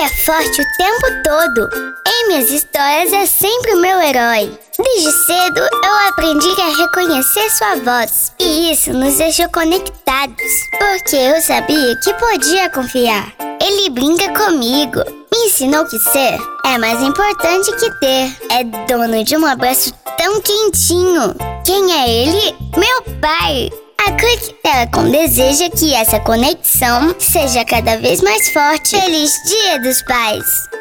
Ele é forte o tempo todo. Em minhas histórias é sempre o meu herói. Desde cedo eu aprendi a reconhecer sua voz. E isso nos deixou conectados. Porque eu sabia que podia confiar. Ele brinca comigo. Me ensinou que ser é mais importante que ter. É dono de um abraço tão quentinho. Quem é ele? Meu pai! Click Telecom deseja que essa conexão seja cada vez mais forte. Feliz Dia dos Pais!